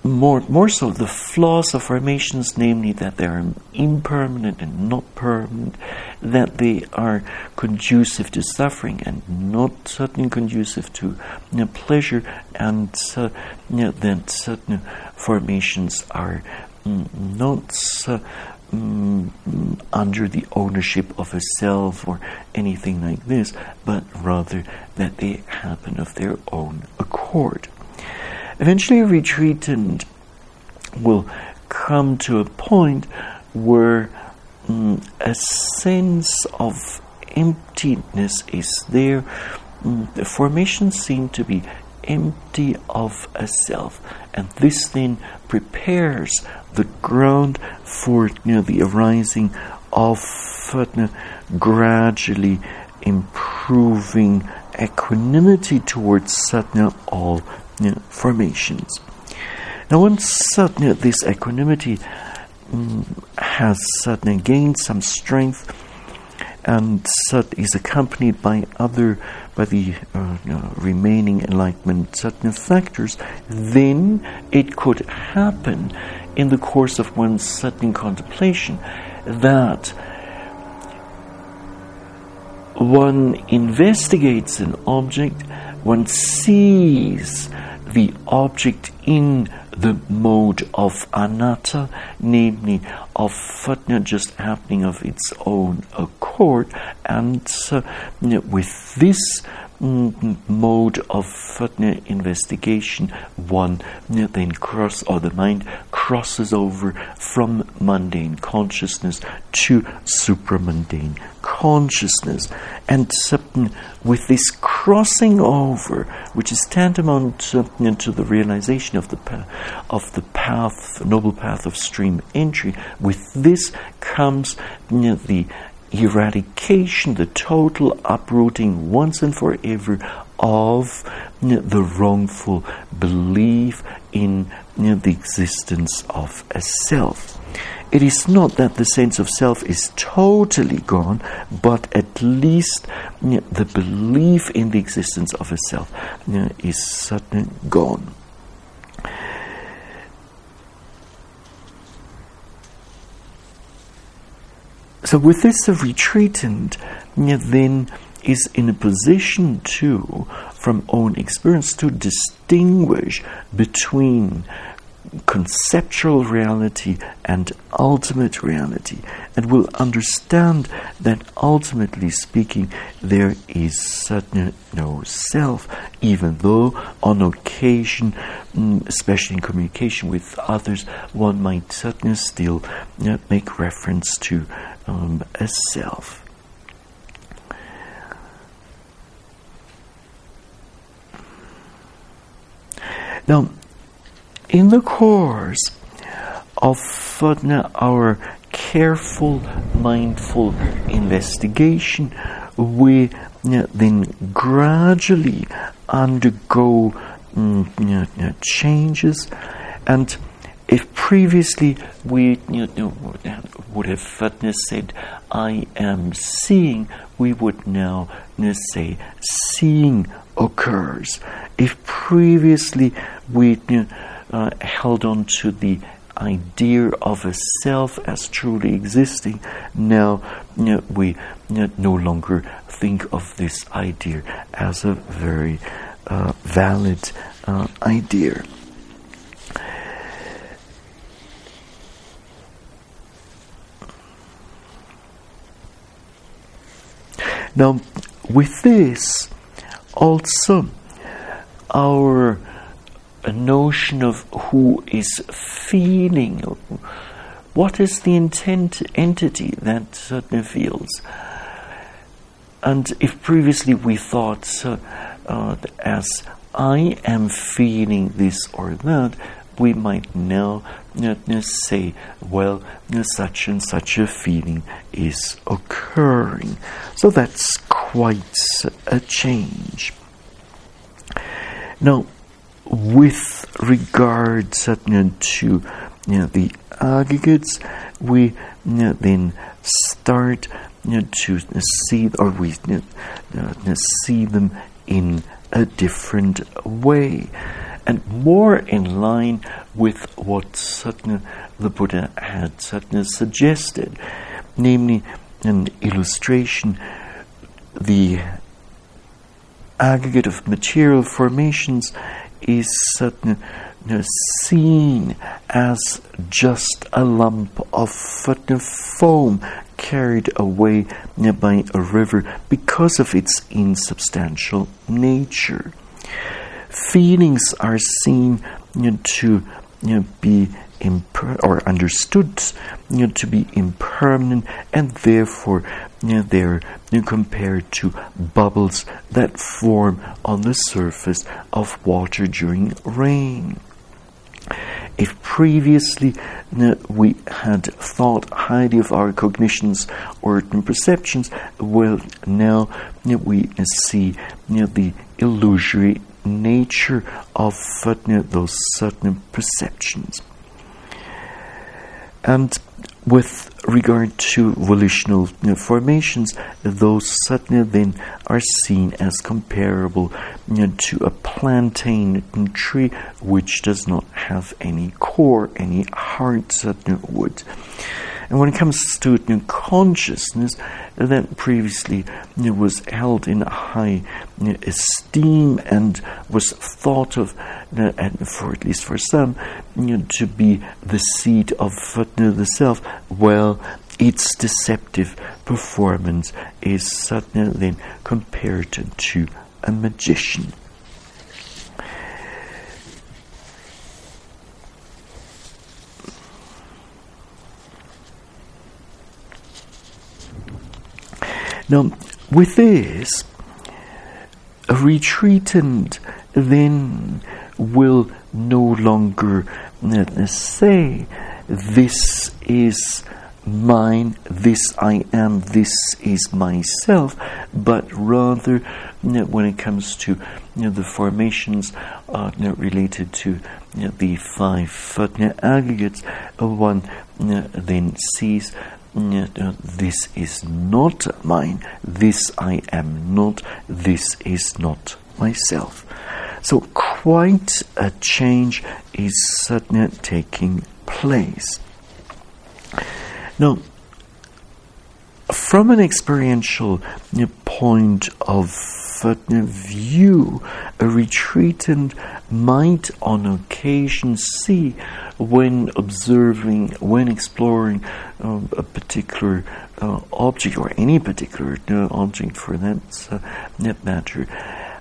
S1: more, more so the flaws of formations, namely that they are impermanent and not permanent, that they are conducive to suffering and not certainly conducive to you know, pleasure, and uh, you know, that certain formations are mm, not uh, mm, under the ownership of a self or anything like this, but rather that they happen of their own accord. Eventually, a retreatant will come to a point where mm, a sense of emptiness is there. Mm, the formations seem to be empty of a self, and this then prepares the ground for you know, the arising of uh, gradually improving equanimity towards satna all you know, formations. Now, once suddenly this equanimity um, has suddenly gained some strength and is accompanied by other by the uh, remaining enlightenment certain factors, then it could happen in the course of one's certain contemplation that one investigates an object, one sees the object in the mode of anatta, namely of fatna just happening of its own accord, and uh, with this mode of further investigation, one then cross or the mind crosses over from mundane consciousness to supramundane consciousness. And with this crossing over, which is tantamount to, the realization of the, of the path, noble path of stream entry, with this comes the eradication, the total uprooting once and forever of the wrongful belief in the existence of a self. It is not that the sense of self is totally gone, but at least the belief in the existence of a self is suddenly gone. So, with this, the retreatant then is in a position to, from own experience, to distinguish between conceptual reality and ultimate reality, and will understand that ultimately speaking, there is certainly no self, even though on occasion, mm, especially in communication with others, one might certainly still make reference to um, a self. Now, in the course of our careful, mindful investigation, we uh, then gradually undergo mm, mm uh, uh, changes and if previously we would have said, I am seeing, we would now say, seeing occurs. If previously we uh, held on to the idea of a self as truly existing, now you know, we you know, no longer think of this idea as a very uh, valid uh, idea. Now, with this, also, our notion of who is feeling, what is the intent entity that certainly feels. And if previously we thought uh, uh, as I am feeling this or that, we might now say, well, such and such a feeling is occurring. So that's quite a change. Now, with regard to you know, the aggregates, we you know, then start you know, to see or we you know, see them in a different way. And more in line with what Satna, the Buddha had Satna suggested, namely an illustration, the aggregate of material formations is Satna seen as just a lump of foam carried away by a river because of its insubstantial nature. Feelings are seen you know, to you know, be imper- or understood you know, to be impermanent, and therefore know, they're compared to bubbles that form on the surface of water during rain. If previously we had thought highly of our cognitions or perceptions, well, now we see the illusory nature of uh, those certain perceptions. And with regard to volitional formations, those certainly then are seen as comparable to a plantain tree which does not have any core, any heart, certain wood. And when it comes to know, consciousness, that previously was held in high esteem and was thought of, uh, and for at least for some, to be the seat of the self, well, its deceptive performance is suddenly compared to a magician. Now, with this, a retreatant then will no longer uh, say, This is mine, this I am, this is myself, but rather you know, when it comes to you know, the formations uh, you know, related to the five aggregates, one then sees this is not mine, this I am not, this is not myself. So, quite a change is certainly taking place. Now, from an experiential point of view, a retreatant might on occasion see when observing, when exploring uh, a particular uh, object or any particular object for that, uh, that matter,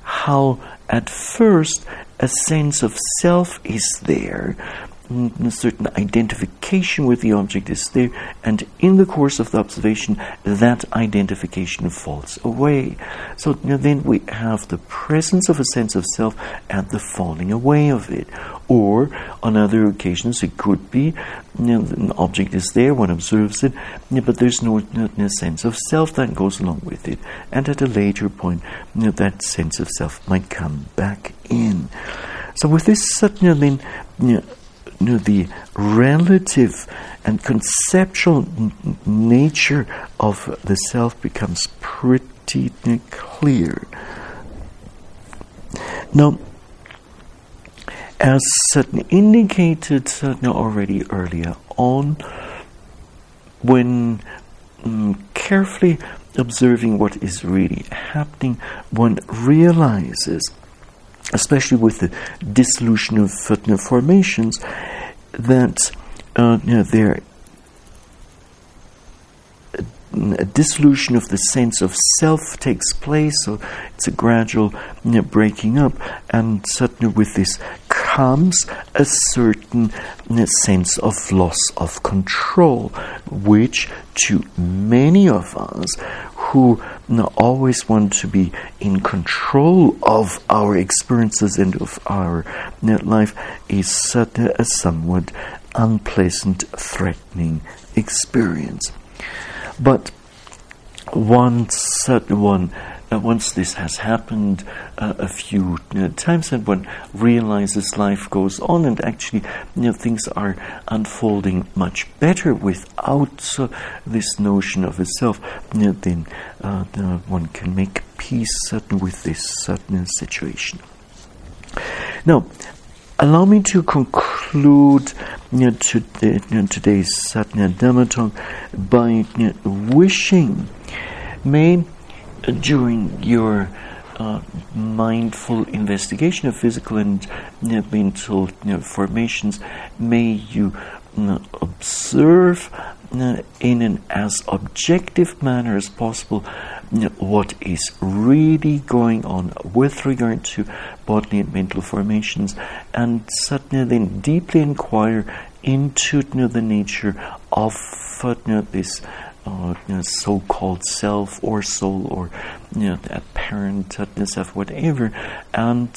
S1: how at first a sense of self is there, a certain identification with the object is there, and in the course of the observation, that identification falls away. So you know, then we have the presence of a sense of self and the falling away of it. Or on other occasions, it could be you know, an object is there, one observes it, but there's no, no, sense of self that goes along with it. And at a later point, that sense of self might come back in. So with this suddenly, you you know, the relative and conceptual n- nature of the self becomes pretty clear. Now, as certain indicated already earlier on, when um, carefully observing what is really happening, one realizes especially with the dissolution of formations, that uh, you know, there a dissolution of the sense of self takes place, so it's a gradual you know, breaking up, and certainly with this comes a certain you know, sense of loss of control, which to many of us who always want to be in control of our experiences and of our life is certainly a somewhat unpleasant, threatening experience. But once one uh, once this has happened uh, a few uh, times and one realizes life goes on and actually you know, things are unfolding much better without uh, this notion of a self, you know, then uh, one can make peace with this certain situation. Now, allow me to conclude you know, today, you know, today's Satya Dhamma talk by you know, wishing may during your uh, mindful investigation of physical and you know, mental you know, formations, may you observe in an as objective manner as possible what is really going on with regard to bodily and mental formations, and suddenly then deeply inquire into the nature of this uh, you know, so-called self or soul or you know apparentness of whatever, and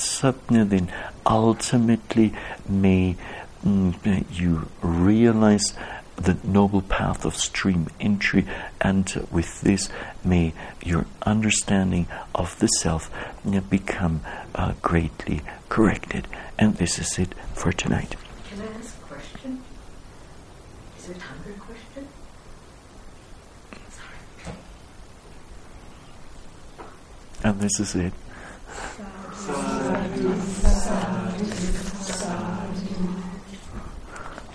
S1: you then ultimately may mm, you realize the noble path of stream entry, and with this may your understanding of the self become uh, greatly corrected. And this is it for tonight.
S2: Can I ask a question? Is there time for a question? Sorry.
S1: And this is it.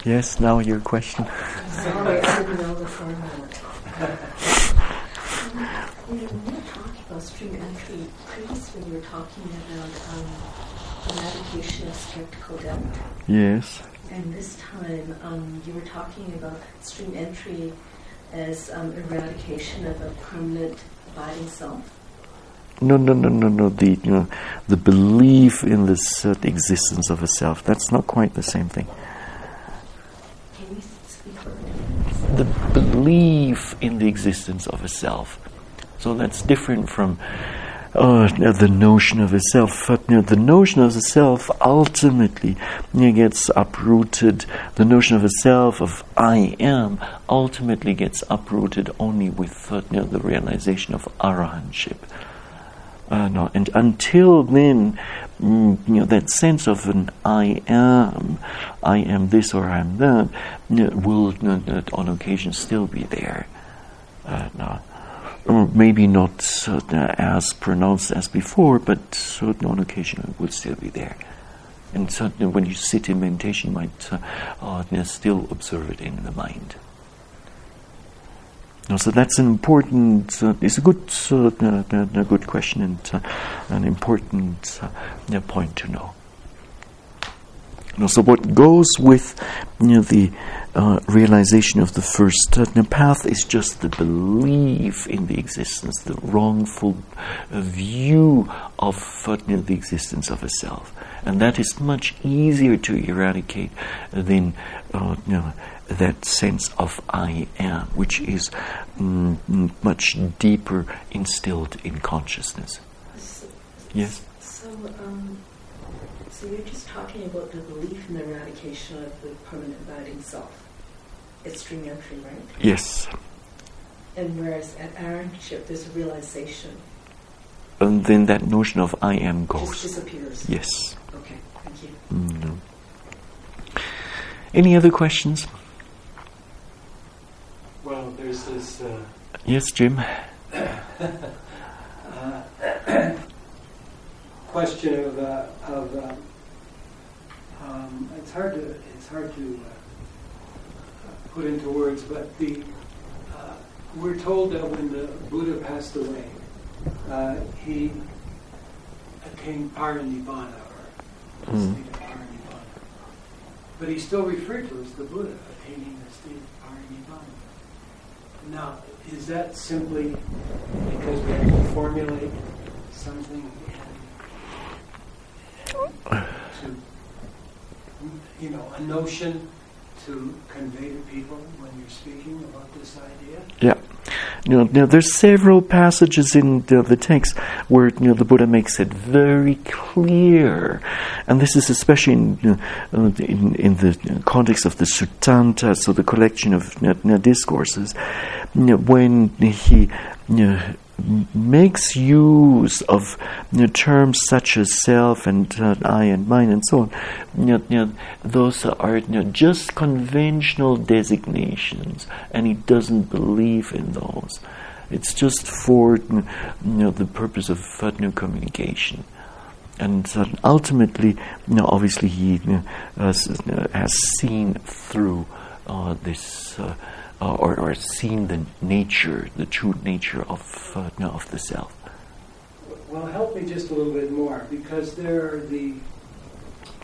S1: Yes, now your question.
S2: Sorry, I were talking about stream entry, previously you were talking about um, eradication of skeptical doubt.
S1: Yes.
S2: And this time um, you were talking about stream entry as um, eradication of a permanent abiding self.
S1: No, no, no, no, no. The you know, the belief in the uh, existence of a self. That's not quite the same thing. the belief in the existence of a self. So that's different from uh, the notion of a self. But, you know, the notion of a self ultimately you know, gets uprooted. The notion of a self, of I am, ultimately gets uprooted only with you know, the realization of arahantship. Uh, and until then, mm, you know, that sense of an I am, I am this or I am that, will on occasion still be there. Uh, no or maybe not uh, as pronounced as before, but on occasion it will still be there. And certainly when you sit in meditation, you might uh, uh, still observe it in the mind. So that's an important, uh, it's a good, uh, a good question and uh, an important uh, point to know. so what goes with you know, the uh, realization of the first uh, path is just the belief in the existence, the wrongful view of the existence of a self. And that is much easier to eradicate than you know, that sense of I am, which is mm, much deeper instilled in consciousness.
S2: So,
S1: yes?
S2: So, um, so you're just talking about the belief in the eradication of the permanent abiding self. It's stream entry, right?
S1: Yes.
S2: And whereas at arahantship, there's a realization.
S1: And then that notion of I am goes.
S2: Disappears.
S1: Yes.
S2: Okay, thank you.
S1: Mm-hmm. Any other questions?
S3: Well, there's this. Uh,
S1: yes, Jim.
S3: uh, question of, uh, of uh, um, it's hard to it's hard to uh, put into words, but the uh, we're told that when the Buddha passed away, uh, he attained parinibbana or mm. state of parinibbana. But he's still referred to as the Buddha attaining the state of parinibbana. Now, is that simply because we have to formulate something to, you know, a notion to convey to people when you're speaking about this idea?
S1: Yeah. You know, now there's several passages in the, the, text where you know the Buddha makes it very clear, and this is especially in you know, in, in, the context of the Suttanta, so the collection of you know, discourses, when he makes use of you know, terms such as self and uh, I and mine and so on. You know, those are just conventional designations, and he doesn't believe in those. It's just for the purpose of uh, communication. And uh, ultimately, you know, obviously, he has, has, seen through uh, this uh, or, or seen the nature, the true nature of, uh, no, of the self.
S3: Well, help me just a little bit more because there are the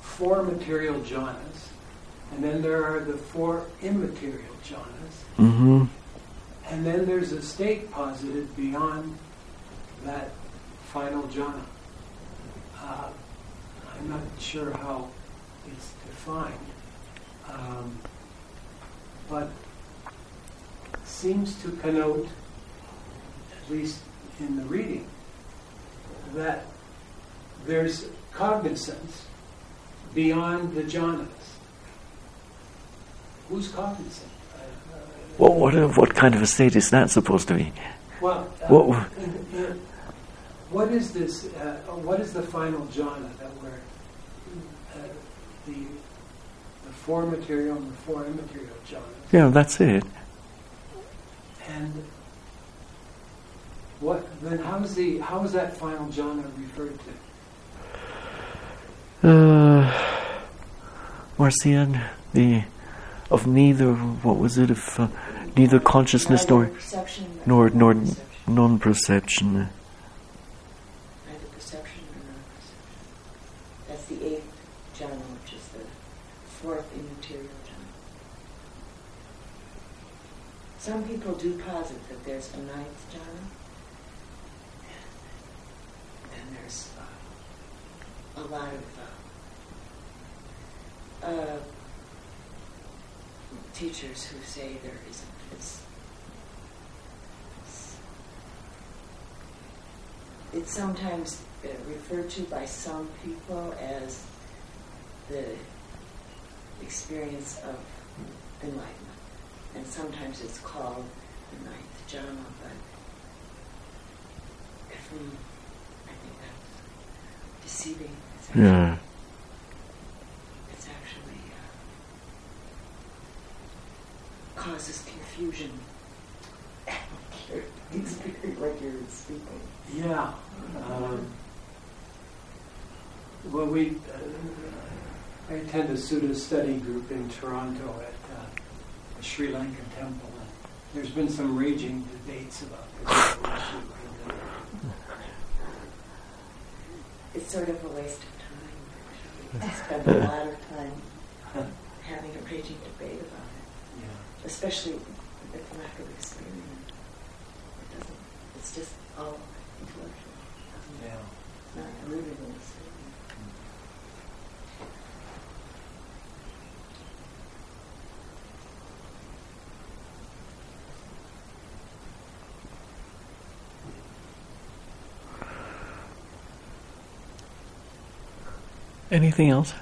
S3: four material jhanas, and then there are the four immaterial jhanas,
S1: mm-hmm.
S3: and then there's a state posited beyond that final jhana. Uh, I'm not sure how it's defined, um, but seems to connote, at least in the reading, that there's cognizance beyond the jhanas. Who's cognizant?
S1: Well, what, what kind of a state is that supposed to be?
S3: Well, uh,
S1: what,
S3: what is this? Uh, what is the final jhana that we're uh, the the four material and the four immaterial jhanas?
S1: Yeah, that's it.
S3: And what then? How is the how is that final jhana referred
S1: to? Uh, Marcia, the of neither what was it of uh, neither consciousness
S2: nor
S1: nor nor non-perception.
S2: Some people do posit that there's a ninth jhana, and then there's uh, a lot of uh, uh, teachers who say there isn't. It's,
S4: it's sometimes uh, referred to by some people as the experience of enlightenment. And sometimes it's called the ninth jhana, but if we, I think that's deceiving. It's actually,
S1: Yeah.
S4: it's actually uh, causes confusion. It's very like you're speaking.
S3: Yeah. Um, well, we, uh, I attend a Sutta study group in Toronto at the Sri Lankan temple. And there's been some raging debates about this
S4: It's sort of a waste of time, actually, to spend a lot of time having a raging debate about it,
S3: yeah.
S4: especially with lack of experience. It doesn't, it's just all intellectual.
S3: Yeah.
S4: Not rooted in experience.
S1: Anything else?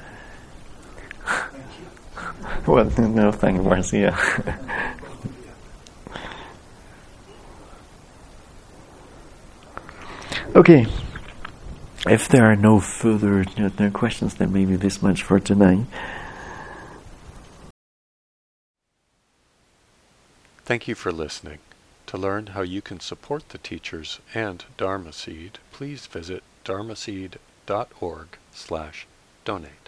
S3: Thank you.
S1: Well, no, thank you, Marcia.
S3: Both of you.
S1: okay. If there are no further no, no questions, then maybe this much for tonight.
S5: Thank you for listening. To learn how you can support the teachers and Dharma Seed, please visit dharmaseed.org slash donate.